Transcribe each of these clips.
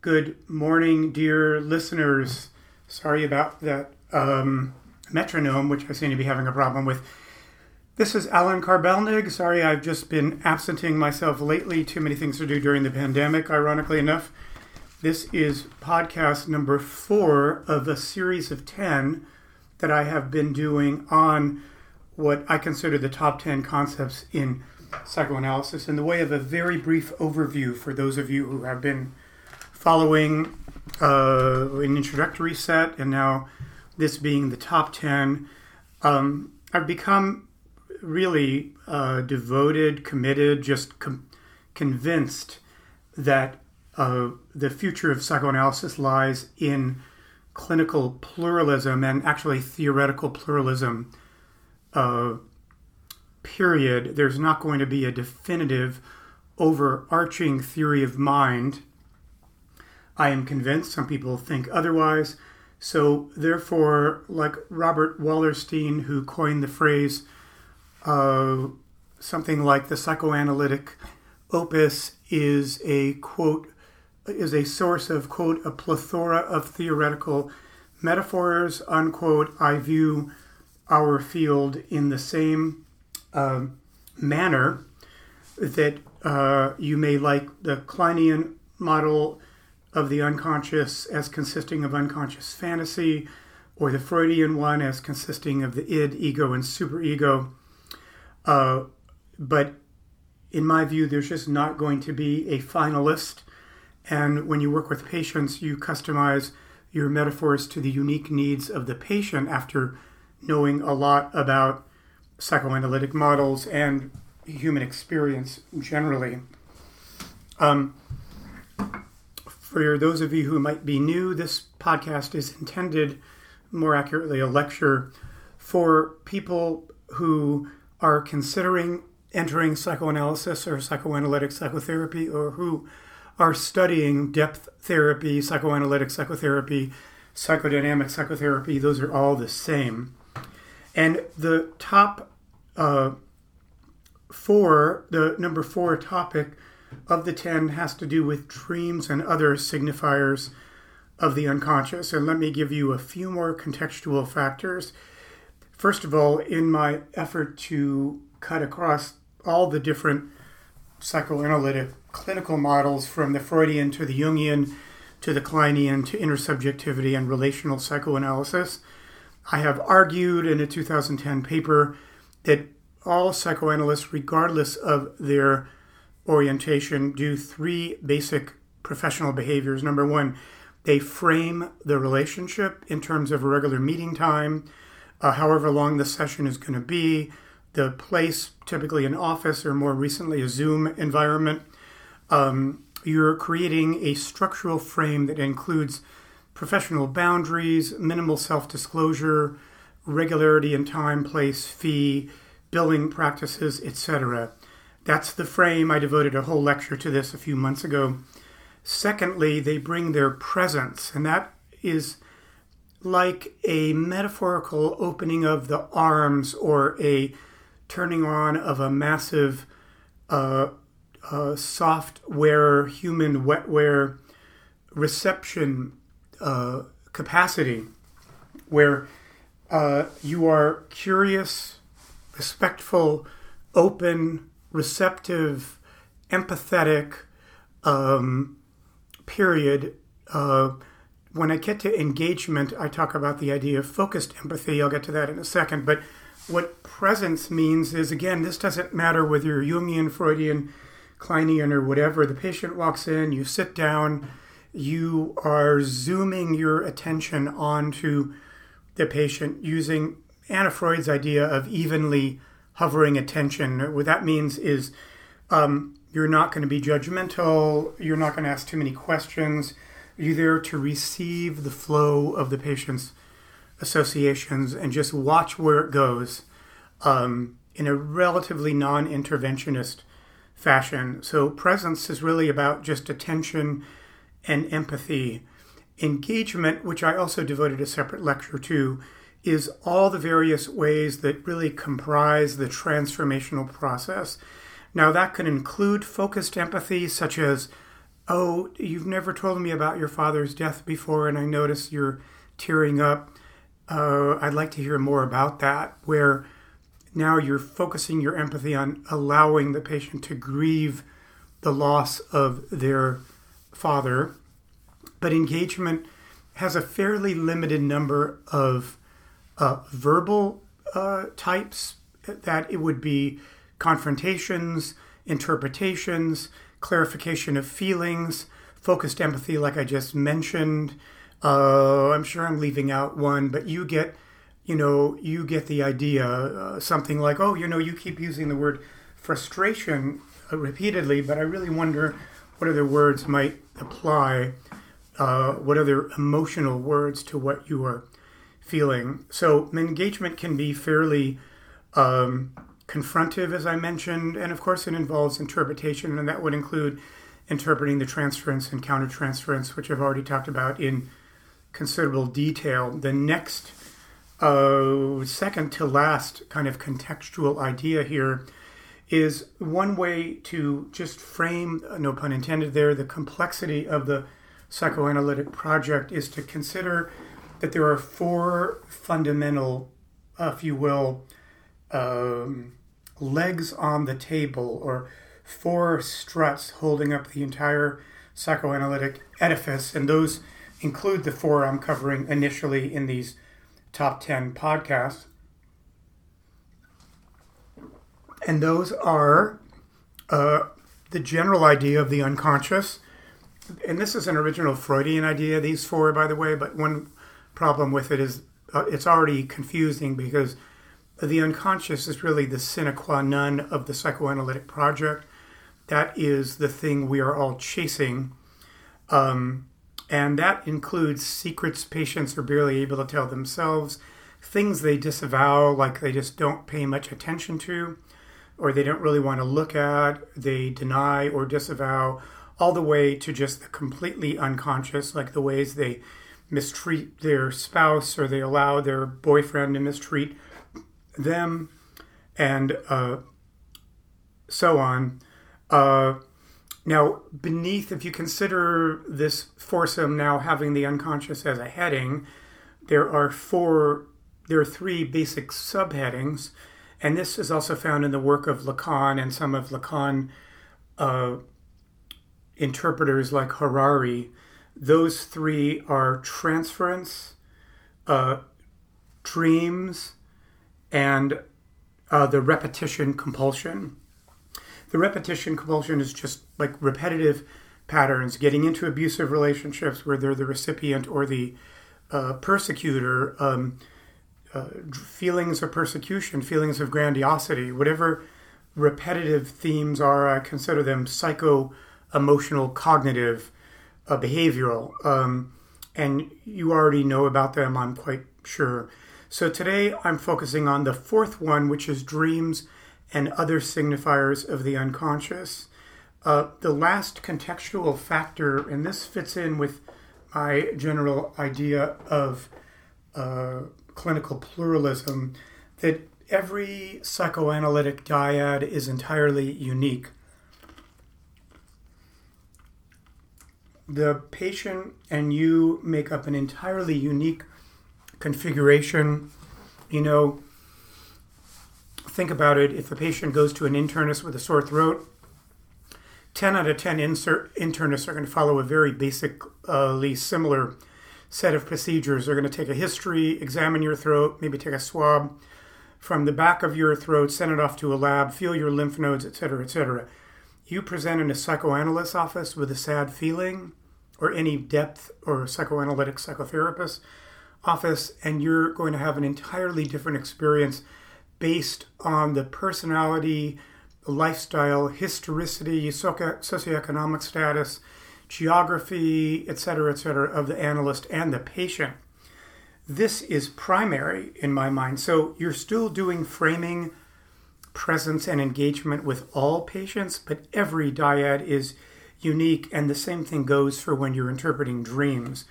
Good morning, dear listeners. Sorry about that um, metronome, which I seem to be having a problem with. This is Alan Karbelnig. Sorry, I've just been absenting myself lately. Too many things to do during the pandemic, ironically enough. This is podcast number four of a series of 10 that I have been doing on what I consider the top 10 concepts in psychoanalysis in the way of a very brief overview for those of you who have been following uh, an introductory set and now this being the top 10. Um, I've become really uh, devoted, committed, just com- convinced that uh, the future of psychoanalysis lies in clinical pluralism and actually theoretical pluralism. Uh, period. There's not going to be a definitive, overarching theory of mind. I am convinced. Some people think otherwise. So, therefore, like Robert Wallerstein, who coined the phrase uh, something like the psychoanalytic opus is a quote is a source of quote a plethora of theoretical metaphors unquote i view our field in the same uh, manner that uh, you may like the kleinian model of the unconscious as consisting of unconscious fantasy or the freudian one as consisting of the id ego and superego uh, but in my view, there's just not going to be a finalist. And when you work with patients, you customize your metaphors to the unique needs of the patient after knowing a lot about psychoanalytic models and human experience generally. Um, for those of you who might be new, this podcast is intended, more accurately, a lecture for people who are considering entering psychoanalysis or psychoanalytic psychotherapy or who are studying depth therapy, psychoanalytic psychotherapy, psychodynamic psychotherapy, those are all the same. And the top uh, four, the number four topic of the 10 has to do with dreams and other signifiers of the unconscious. And let me give you a few more contextual factors First of all, in my effort to cut across all the different psychoanalytic clinical models from the Freudian to the Jungian to the Kleinian to intersubjectivity and relational psychoanalysis, I have argued in a 2010 paper that all psychoanalysts, regardless of their orientation, do three basic professional behaviors. Number one, they frame the relationship in terms of a regular meeting time uh, however long the session is going to be, the place, typically an office or more recently a Zoom environment. Um, you're creating a structural frame that includes professional boundaries, minimal self disclosure, regularity in time, place, fee, billing practices, etc. That's the frame. I devoted a whole lecture to this a few months ago. Secondly, they bring their presence, and that is like a metaphorical opening of the arms or a turning on of a massive uh, uh, software, human wetware reception uh, capacity where uh, you are curious, respectful, open, receptive, empathetic, um, period. Uh, when I get to engagement, I talk about the idea of focused empathy. I'll get to that in a second. But what presence means is, again, this doesn't matter whether you're Jungian, Freudian, Kleinian, or whatever. The patient walks in, you sit down, you are zooming your attention onto the patient using Anna Freud's idea of evenly hovering attention. What that means is um, you're not going to be judgmental, you're not going to ask too many questions you're there to receive the flow of the patient's associations and just watch where it goes um, in a relatively non interventionist fashion. So, presence is really about just attention and empathy. Engagement, which I also devoted a separate lecture to, is all the various ways that really comprise the transformational process. Now, that can include focused empathy, such as Oh, you've never told me about your father's death before, and I notice you're tearing up. Uh, I'd like to hear more about that, where now you're focusing your empathy on allowing the patient to grieve the loss of their father. But engagement has a fairly limited number of uh, verbal uh, types that it would be confrontations, interpretations, clarification of feelings, focused empathy, like I just mentioned. Uh, I'm sure I'm leaving out one, but you get, you know, you get the idea. Uh, something like, oh, you know, you keep using the word frustration uh, repeatedly, but I really wonder what other words might apply, uh, what other emotional words to what you are feeling. So engagement can be fairly um, confrontive, as I mentioned, and of course it involves interpretation, and that would include interpreting the transference and countertransference, which I've already talked about in considerable detail. The next, uh, second to last kind of contextual idea here is one way to just frame, no pun intended there, the complexity of the psychoanalytic project is to consider that there are four fundamental, if you will, um, legs on the table or four struts holding up the entire psychoanalytic edifice, and those include the four I'm covering initially in these top 10 podcasts. And those are uh, the general idea of the unconscious. And this is an original Freudian idea, these four, by the way, but one problem with it is uh, it's already confusing because the unconscious is really the sine qua non of the psychoanalytic project. That is the thing we are all chasing. Um, and that includes secrets patients are barely able to tell themselves, things they disavow, like they just don't pay much attention to, or they don't really want to look at, they deny or disavow, all the way to just the completely unconscious, like the ways they mistreat their spouse or they allow their boyfriend to mistreat them, and uh, so on. Uh, now, beneath, if you consider this foursome now having the unconscious as a heading, there are four, there are three basic subheadings, and this is also found in the work of Lacan and some of Lacan uh, interpreters like Harari. Those three are transference, uh, dreams, and uh, the repetition compulsion. The repetition compulsion is just like repetitive patterns, getting into abusive relationships where they're the recipient or the uh, persecutor, um, uh, feelings of persecution, feelings of grandiosity, whatever repetitive themes are, I consider them psycho emotional, cognitive, behavioral. Um, and you already know about them, I'm quite sure. So today I'm focusing on the fourth one, which is dreams and other signifiers of the unconscious. Uh, the last contextual factor, and this fits in with my general idea of uh, clinical pluralism, that every psychoanalytic dyad is entirely unique. The patient and you make up an entirely unique configuration. You know, think about it. If a patient goes to an internist with a sore throat, 10 out of 10 insert, internists are going to follow a very basically similar set of procedures. They're going to take a history, examine your throat, maybe take a swab from the back of your throat, send it off to a lab, feel your lymph nodes, et cetera, et etc. You present in a psychoanalyst office with a sad feeling, or any depth or psychoanalytic psychotherapist office and you're going to have an entirely different experience based on the personality, lifestyle, historicity, socioeconomic status, geography, etc., etc., of the analyst and the patient. This is primary in my mind. So you're still doing framing, presence, and engagement with all patients, but every dyad is unique, and the same thing goes for when you're interpreting dreams.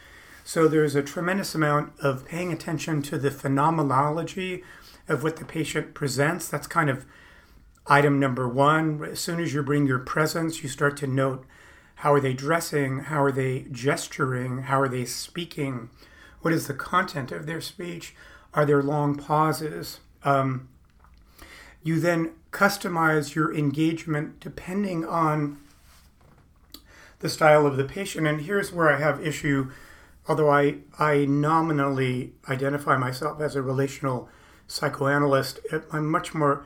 So there's a tremendous amount of paying attention to the phenomenology of what the patient presents. That's kind of item number one. As soon as you bring your presence, you start to note How are they dressing? How are they gesturing? How are they speaking? What is the content of their speech? Are there long pauses? Um, you then customize your engagement depending on the style of the patient. And here's where I have issue, although I, I nominally identify myself as a relational psychoanalyst, I'm much more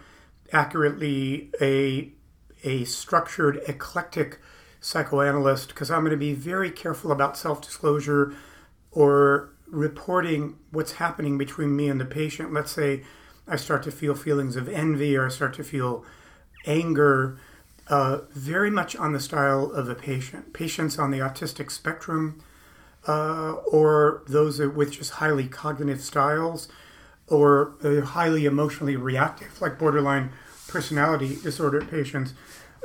accurately a, a structured, eclectic psychoanalyst because I'm going to be very careful about self disclosure or reporting what's happening between me and the patient. Let's say I start to feel feelings of envy or I start to feel anger, uh, very much on the style of a patient. Patients on the autistic spectrum uh, or those with just highly cognitive styles or highly emotionally reactive, like borderline personality disorder patients.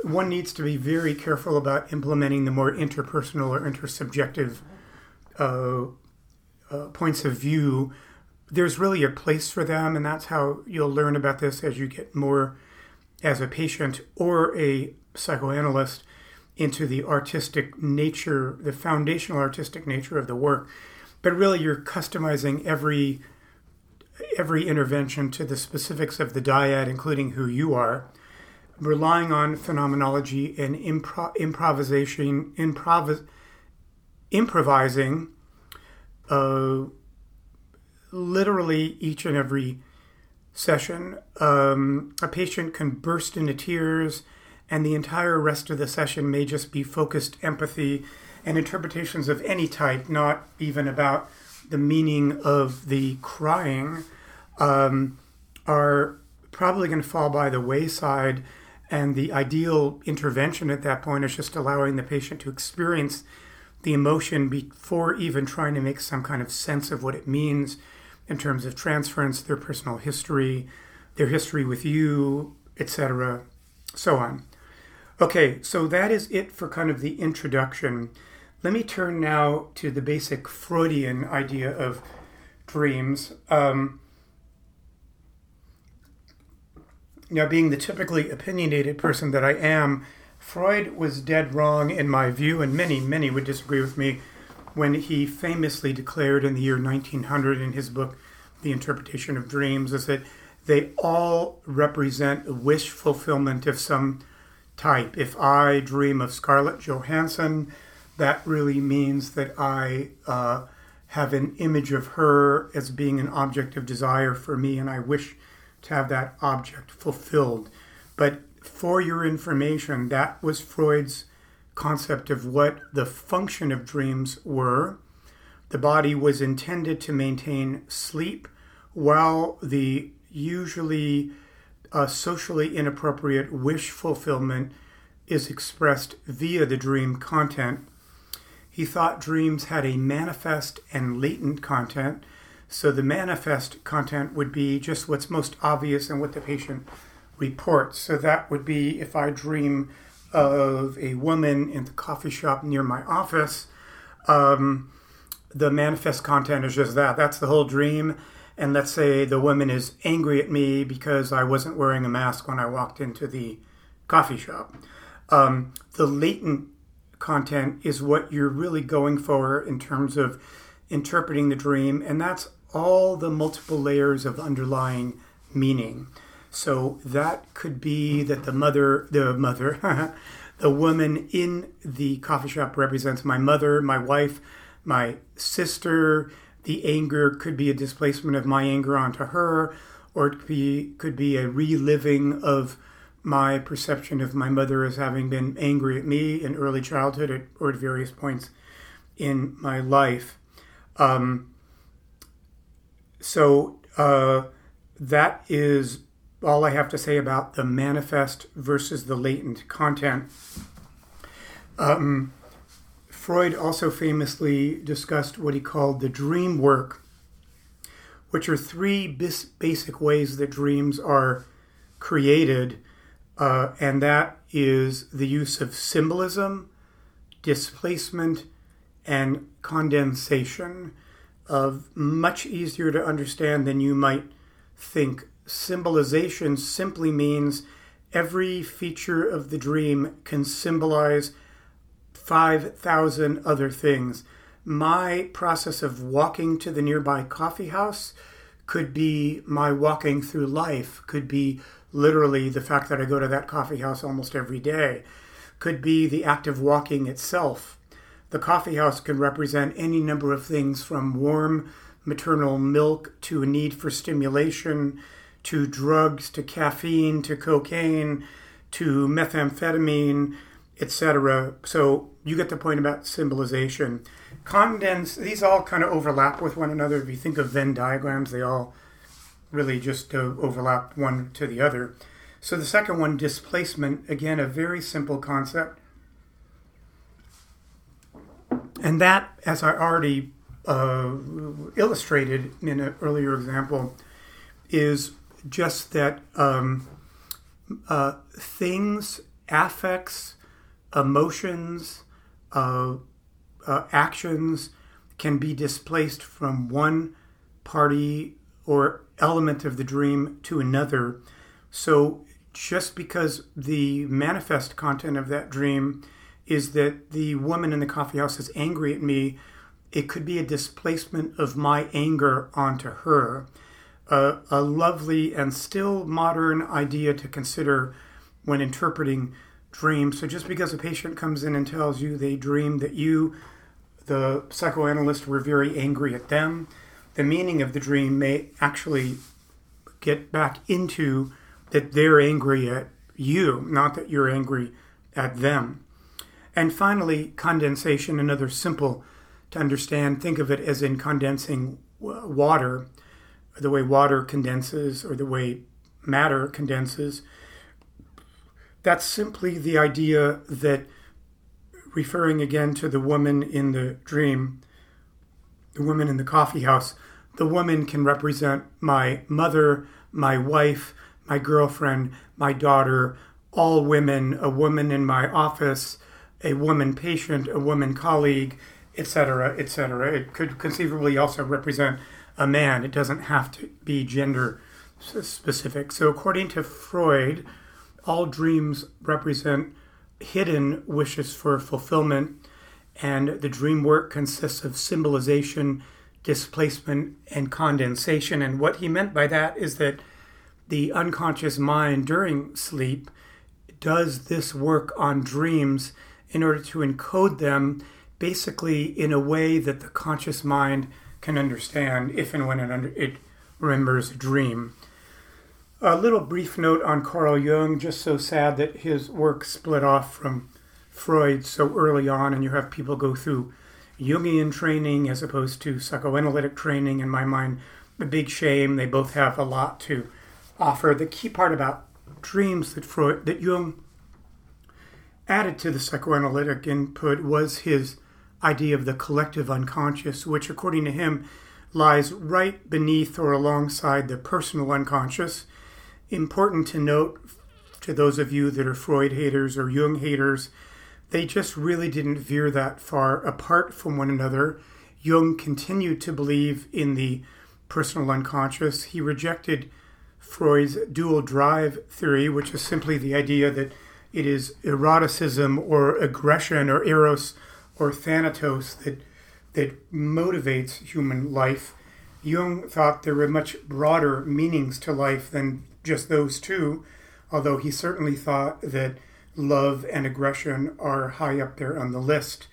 One needs to be very careful about implementing the more interpersonal or intersubjective uh, uh points of view there's really a place for them, and that's how you'll learn about this as you get more as a patient or a psychoanalyst into the artistic nature, the foundational artistic nature of the work. But really, you're customizing every every intervention to the specifics of the dyad, including who you are, relying on phenomenology and impro- improvisation, improv- improvising. Uh, literally each and every session. Um, a patient can burst into tears, and the entire rest of the session may just be focused empathy and interpretations of any type, not even about the meaning of the crying, um, are probably going to fall by the wayside. And the ideal intervention at that point is just allowing the patient to experience the emotion before even trying to make some kind of sense of what it means in terms of transference, their personal history, their history with you, etc., so on. Okay, so that is it for kind of the introduction. Let me turn now to the basic Freudian idea of dreams. Um, now, being the typically opinionated person that I am, Freud was dead wrong in my view, and many, many would disagree with me when he famously declared in the year 1900 in his book, The Interpretation of Dreams, is that they all represent wish fulfillment of some type. If I dream of Scarlett Johansson, that really means that I uh, have an image of her as being an object of desire for me, and I wish to have that object fulfilled. But for your information, that was Freud's concept of what the function of dreams were. The body was intended to maintain sleep while the usually uh, socially inappropriate wish fulfillment is expressed via the dream content. He thought dreams had a manifest and latent content. So the manifest content would be just what's most obvious and what the patient reports. So that would be if I dream of a woman in the coffee shop near my office. Um, the manifest content is just that. That's the whole dream. And let's say the woman is angry at me because I wasn't wearing a mask when I walked into the coffee shop. Um, the latent content is what you're really going for in terms of interpreting the dream, and that's all the multiple layers of underlying meaning. So that could be that the mother, the mother, the woman in the coffee shop represents my mother, my wife, my sister. The anger could be a displacement of my anger onto her, or it could be, could be a reliving of my perception of my mother as having been angry at me in early childhood or at various points in my life. Um, so uh, that is all I have to say about the manifest versus the latent content. Um, Freud also famously discussed what he called the dream work, which are three bis- basic ways that dreams are created, uh, and that is the use of symbolism, displacement, and condensation. Of much easier to understand than you might think symbolization simply means every feature of the dream can symbolize 5,000 other things. My process of walking to the nearby coffee house could be my walking through life, could be literally the fact that I go to that coffee house almost every day, could be the act of walking itself. The coffee house can represent any number of things from warm maternal milk to a need for stimulation to drugs to caffeine to cocaine to methamphetamine, etc. So you get the point about symbolization. Condense, these all kind of overlap with one another. If you think of Venn diagrams, they all really just uh, overlap one to the other. So the second one, displacement, again, a very simple concept. And that, as I already uh, illustrated in an earlier example, is just that um, uh, things, affects, emotions, uh, uh, actions can be displaced from one party or element of the dream to another. So, just because the manifest content of that dream is that the woman in the coffee house is angry at me, it could be a displacement of my anger onto her a, a lovely and still modern idea to consider when interpreting dreams. So just because a patient comes in and tells you they dreamed that you, the psychoanalyst, were very angry at them, the meaning of the dream may actually get back into that they're angry at you, not that you're angry at them. And finally, condensation, another simple to understand. Think of it as in condensing water the way water condenses or the way matter condenses. That's simply the idea that, referring again to the woman in the dream, the woman in the coffee house, the woman can represent my mother, my wife, my girlfriend, my daughter, all women, a woman in my office, a woman patient, a woman colleague, etc., etc. It could conceivably also represent a man. It doesn't have to be gender specific. So, according to Freud, all dreams represent hidden wishes for fulfillment, and the dream work consists of symbolization, displacement, and condensation. And what he meant by that is that the unconscious mind during sleep does this work on dreams in order to encode them basically in a way that the conscious mind can understand if and when it, under, it remembers a dream. A little brief note on Carl Jung, just so sad that his work split off from Freud so early on, and you have people go through Jungian training as opposed to psychoanalytic training. In my mind, a big shame. They both have a lot to offer. The key part about dreams that Freud, that Jung added to the psychoanalytic input was his idea of the collective unconscious, which, according to him, lies right beneath or alongside the personal unconscious. Important to note to those of you that are Freud haters or Jung haters, they just really didn't veer that far apart from one another. Jung continued to believe in the personal unconscious. He rejected Freud's dual drive theory, which is simply the idea that it is eroticism or aggression or eros or thanatos that that motivates human life. Jung thought there were much broader meanings to life than just those two, although he certainly thought that love and aggression are high up there on the list.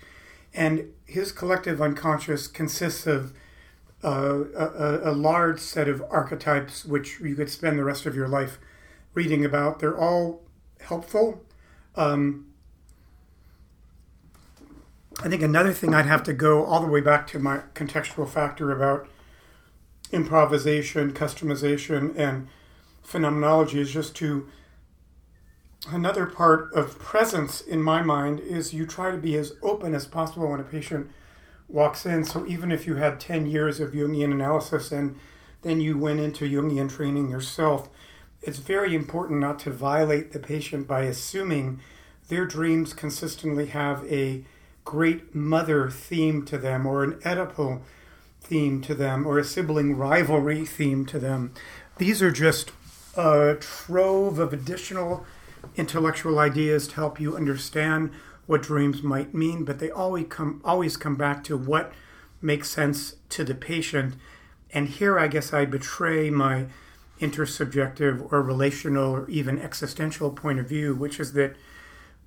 And his collective unconscious consists of uh, a, a, large set of archetypes which you could spend the rest of your life reading about. They're all helpful. Um, I think another thing I'd have to go all the way back to my contextual factor about improvisation, customization, and phenomenology is just to another part of presence in my mind is you try to be as open as possible when a patient walks in. So even if you had 10 years of Jungian analysis and then you went into Jungian training yourself, it's very important not to violate the patient by assuming their dreams consistently have a great mother theme to them, or an Oedipal theme to them, or a sibling rivalry theme to them. These are just a trove of additional intellectual ideas to help you understand what dreams might mean, but they always come always come back to what makes sense to the patient. And here, I guess I betray my intersubjective or relational or even existential point of view, which is that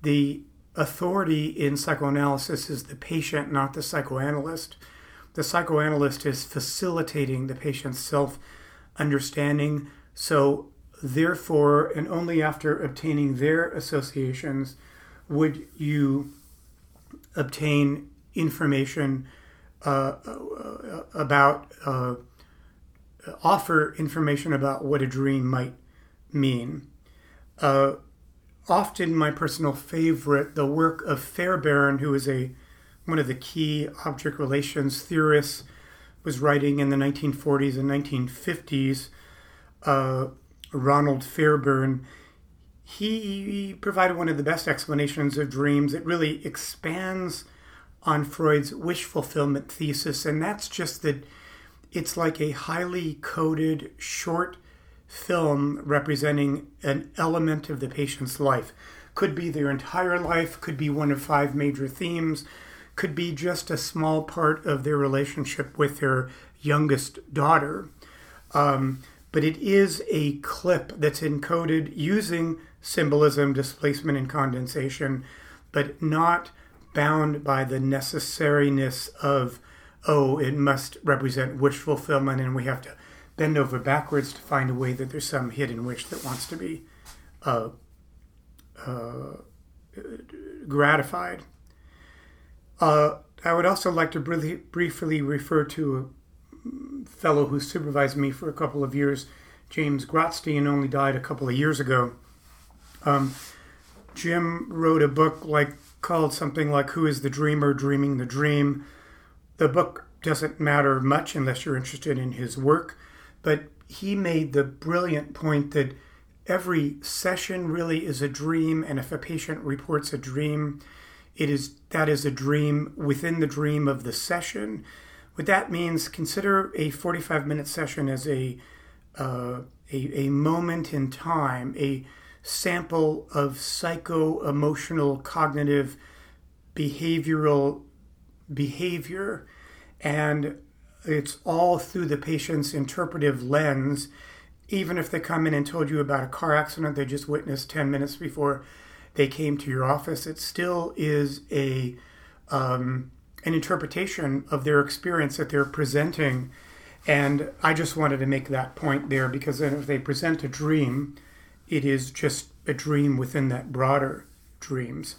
the authority in psychoanalysis is the patient, not the psychoanalyst. The psychoanalyst is facilitating the patient's self understanding. So, therefore, and only after obtaining their associations would you obtain information uh, uh about, uh, offer information about what a dream might mean. Uh, often my personal favorite, the work of Fairbairn, who is a one of the key object relations theorists, was writing in the 1940s and 1950s. Uh, Ronald Fairbairn, he provided one of the best explanations of dreams. It really expands on Freud's wish fulfillment thesis, and that's just that it's like a highly coded short film representing an element of the patient's life. Could be their entire life, could be one of five major themes, could be just a small part of their relationship with their youngest daughter. Um, but it is a clip that's encoded using symbolism, displacement, and condensation, but not bound by the necessariness of, oh, it must represent wish fulfillment and we have to bend over backwards to find a way that there's some hidden wish that wants to be uh, uh, gratified. Uh, I would also like to briefly, refer to a fellow who supervised me for a couple of years, James Grotstein, only died a couple of years ago. Um, Jim wrote a book like called something like "Who is the Dreamer? Dreaming the Dream." The book doesn't matter much unless you're interested in his work. But he made the brilliant point that every session really is a dream, and if a patient reports a dream, it is that is a dream within the dream of the session. What that means, consider a 45 minute session as a, uh, a, a moment in time, a sample of psycho emotional cognitive behavioral behavior and it's all through the patient's interpretive lens. Even if they come in and told you about a car accident they just witnessed 10 minutes before they came to your office, it still is a um, an interpretation of their experience that they're presenting. And I just wanted to make that point there because then if they present a dream, it is just a dream within that broader dreams.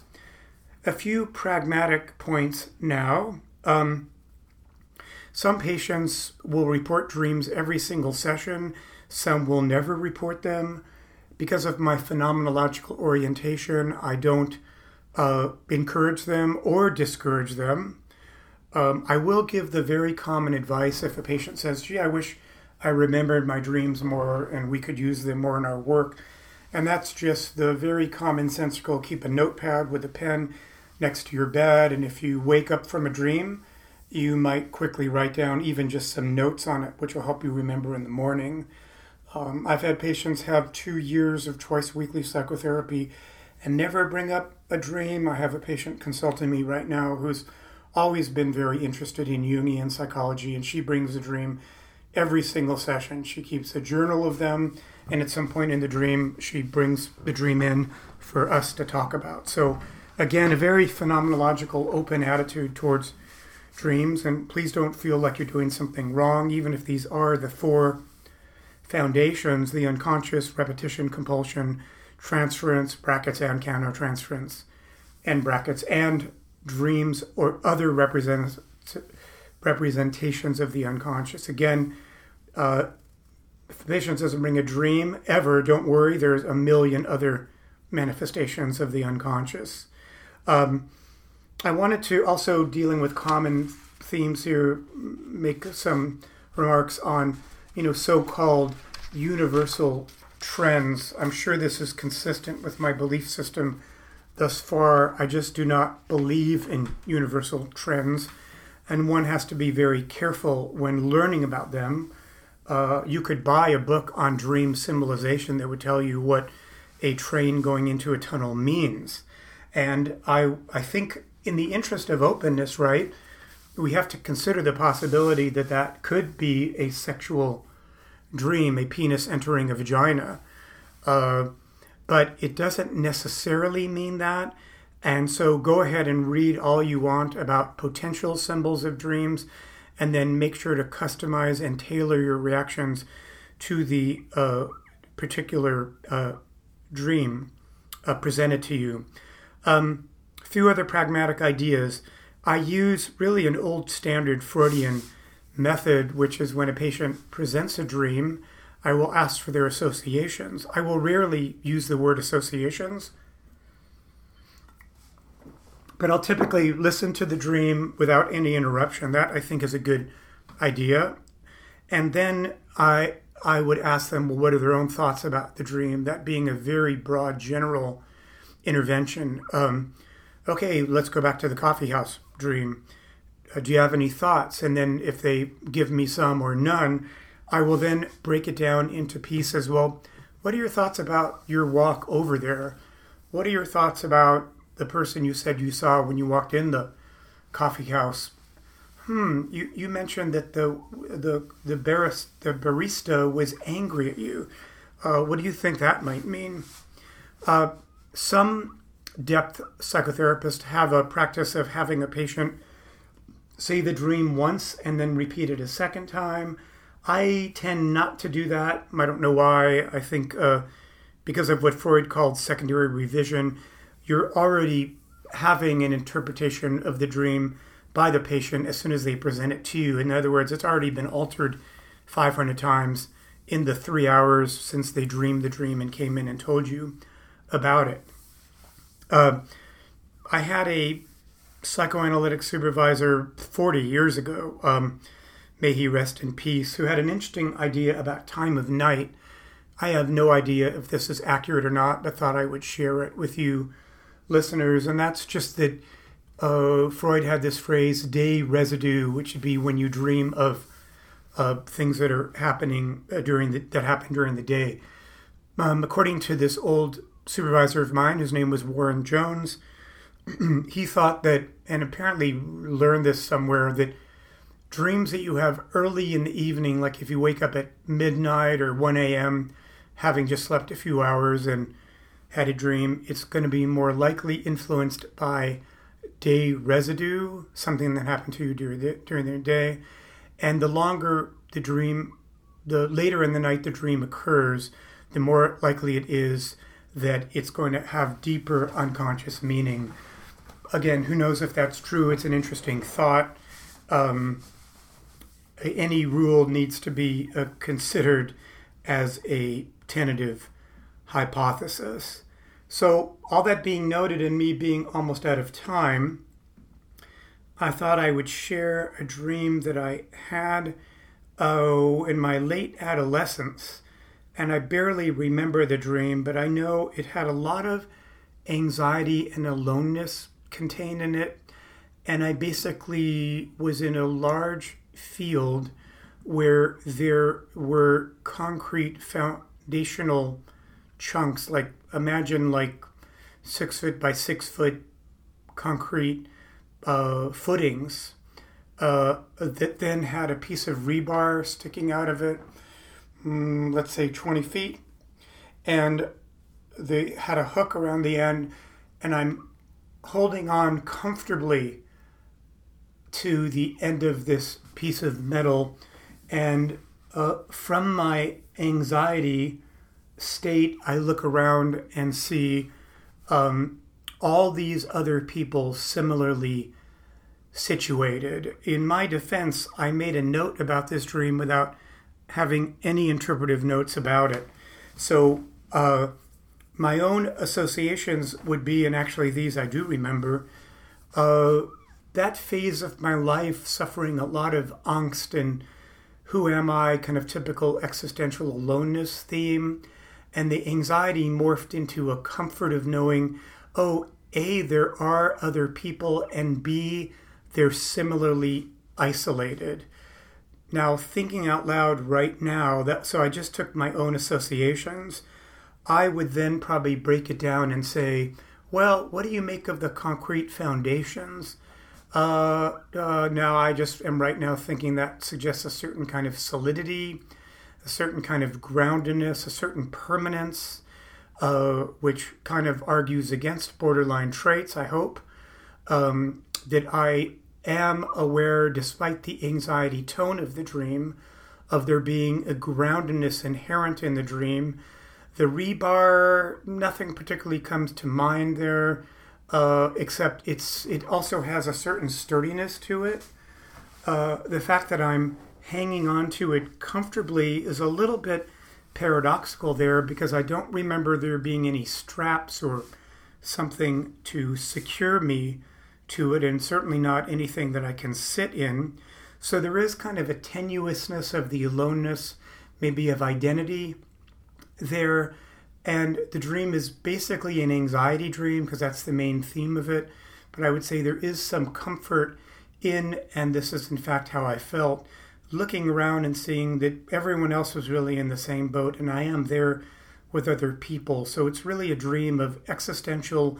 A few pragmatic points now. Um, some patients will report dreams every single session, some will never report them. Because of my phenomenological orientation, I don't uh, encourage them or discourage them. Um, I will give the very common advice if a patient says, gee, I wish I remembered my dreams more and we could use them more in our work. And that's just the very commonsensical keep a notepad with a pen next to your bed. And if you wake up from a dream, you might quickly write down even just some notes on it, which will help you remember in the morning. Um, I've had patients have two years of twice weekly psychotherapy and never bring up a dream. I have a patient consulting me right now who's always been very interested in Jungian psychology, and she brings a dream every single session. She keeps a journal of them, and at some point in the dream, she brings the dream in for us to talk about. So, again, a very phenomenological, open attitude towards dreams. And please don't feel like you're doing something wrong, even if these are the four foundations the unconscious, repetition, compulsion, transference, brackets, and countertransference, and brackets, and dreams or other represent, representations of the unconscious. Again, uh, if the patient doesn't bring a dream ever, don't worry, there's a million other manifestations of the unconscious. Um, I wanted to also dealing with common themes here, make some remarks on, you know, so-called universal trends. I'm sure this is consistent with my belief system thus far. I just do not believe in universal trends, and one has to be very careful when learning about them. Uh, you could buy a book on dream symbolization that would tell you what a train going into a tunnel means And I, I think, in the interest of openness, right, we have to consider the possibility that that could be a sexual dream, a penis entering a vagina. Uh, but it doesn't necessarily mean that. And so go ahead and read all you want about potential symbols of dreams, and then make sure to customize and tailor your reactions to the uh, particular uh, dream uh, presented to you. Um, few other pragmatic ideas. I use really an old standard Freudian method, which is when a patient presents a dream, I will ask for their associations. I will rarely use the word associations, but I'll typically listen to the dream without any interruption. That I think is a good idea. And then I I would ask them, well, what are their own thoughts about the dream? That being a very broad, general intervention. Um, okay, let's go back to the coffee house dream. Uh, do you have any thoughts? And then if they give me some or none, I will then break it down into pieces. Well, what are your thoughts about your walk over there? What are your thoughts about the person you said you saw when you walked in the coffee house? Hmm, you, you mentioned that the the the barista, the barista was angry at you. Uh, what do you think that might mean? Uh, some depth psychotherapists have a practice of having a patient say the dream once and then repeat it a second time. I tend not to do that. I don't know why. I think uh, because of what Freud called secondary revision, you're already having an interpretation of the dream by the patient as soon as they present it to you. In other words, it's already been altered 500 times in the three hours since they dreamed the dream and came in and told you about it. Uh, I had a psychoanalytic supervisor 40 years ago, um, may he rest in peace, who had an interesting idea about time of night. I have no idea if this is accurate or not, but thought I would share it with you listeners. And that's just that uh, Freud had this phrase, day residue, which would be when you dream of uh, things that are happening uh, during the, that happen during the day. Um, according to this old supervisor of mine, whose name was Warren Jones, he thought that, and apparently learned this somewhere, that dreams that you have early in the evening, like if you wake up at midnight or 1 a.m., having just slept a few hours and had a dream, it's going to be more likely influenced by day residue, something that happened to you during the, during the day. And the longer the dream, the later in the night the dream occurs, the more likely it is that it's going to have deeper unconscious meaning. Again, who knows if that's true? It's an interesting thought. Um, any rule needs to be uh, considered as a tentative hypothesis. So, all that being noted and me being almost out of time, I thought I would share a dream that I had oh, in my late adolescence and I barely remember the dream, but I know it had a lot of anxiety and aloneness contained in it. And I basically was in a large field where there were concrete foundational chunks, like imagine like six foot by six foot concrete uh, footings uh, that then had a piece of rebar sticking out of it mm, let's say 20 feet, and they had a hook around the end, and I'm holding on comfortably to the end of this piece of metal, and uh, from my anxiety state, I look around and see um, all these other people similarly situated. In my defense, I made a note about this dream without having any interpretive notes about it. So uh, my own associations would be, and actually these I do remember, uh, that phase of my life suffering a lot of angst and who am I, kind of typical existential aloneness theme. And the anxiety morphed into a comfort of knowing, oh, A, there are other people, and B, they're similarly isolated. Now, thinking out loud right now, that so I just took my own associations. I would then probably break it down and say, Well, what do you make of the concrete foundations? Uh, uh, now, I just am right now thinking that suggests a certain kind of solidity, a certain kind of groundedness, a certain permanence, uh, which kind of argues against borderline traits, I hope. Um, that I am aware, despite the anxiety tone of the dream, of there being a groundedness inherent in the dream. The rebar, nothing particularly comes to mind there, uh, except it's it also has a certain sturdiness to it. Uh, the fact that I'm hanging on to it comfortably is a little bit paradoxical there because I don't remember there being any straps or something to secure me to it, and certainly not anything that I can sit in. So there is kind of a tenuousness of the aloneness, maybe of identity there. And the dream is basically an anxiety dream because that's the main theme of it. But I would say there is some comfort in, and this is in fact how I felt, looking around and seeing that everyone else was really in the same boat and I am there with other people. So it's really a dream of existential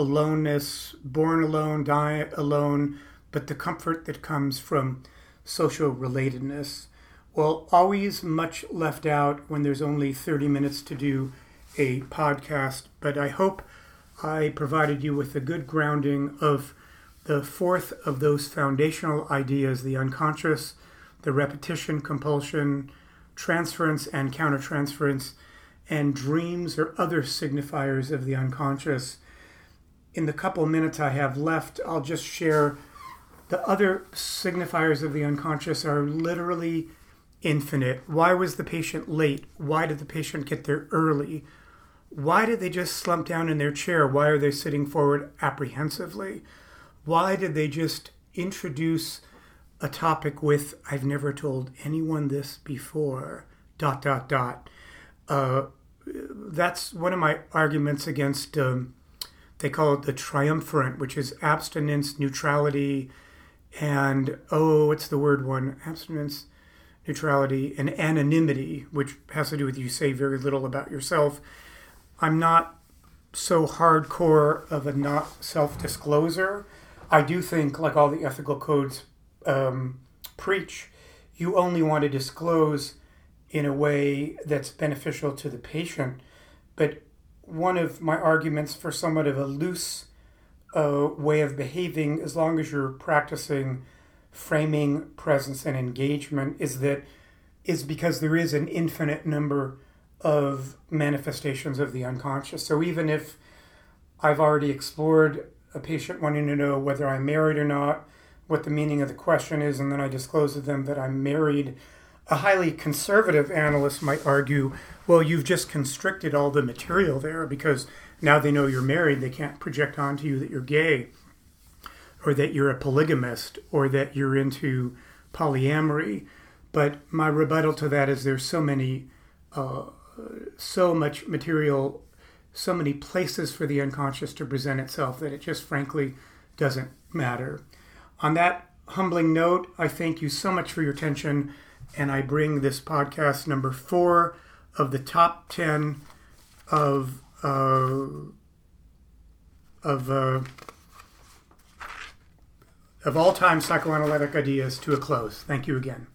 aloneness, born alone, die alone, but the comfort that comes from social relatedness. Well, always much left out when there's only 30 minutes to do a podcast, but I hope I provided you with a good grounding of the fourth of those foundational ideas the unconscious, the repetition, compulsion, transference, and countertransference, and dreams or other signifiers of the unconscious. In the couple minutes I have left, I'll just share the other signifiers of the unconscious are literally infinite. Why was the patient late? Why did the patient get there early? Why did they just slump down in their chair? Why are they sitting forward apprehensively? Why did they just introduce a topic with, I've never told anyone this before, dot, dot, dot? Uh, that's one of my arguments against, um, they call it the triumvirate, which is abstinence, neutrality, and oh, what's the word one? Abstinence, neutrality, and anonymity, which has to do with you say very little about yourself. I'm not so hardcore of a not self discloser. I do think, like all the ethical codes um, preach, you only want to disclose in a way that's beneficial to the patient. But one of my arguments for somewhat of a loose a way of behaving as long as you're practicing framing presence and engagement is that is because there is an infinite number of manifestations of the unconscious. So even if i've already explored a patient wanting to know whether i'm married or not what the meaning of the question is and then i disclose to them that i'm married a highly conservative analyst might argue well you've just constricted all the material there because now they know you're married, they can't project onto you that you're gay or that you're a polygamist or that you're into polyamory. But my rebuttal to that is there's so many, uh, so much material, so many places for the unconscious to present itself that it just frankly doesn't matter. On that humbling note, I thank you so much for your attention, and I bring this podcast number four of the top 10 of uh, of uh, of all time psychoanalytic ideas to a close. Thank you again.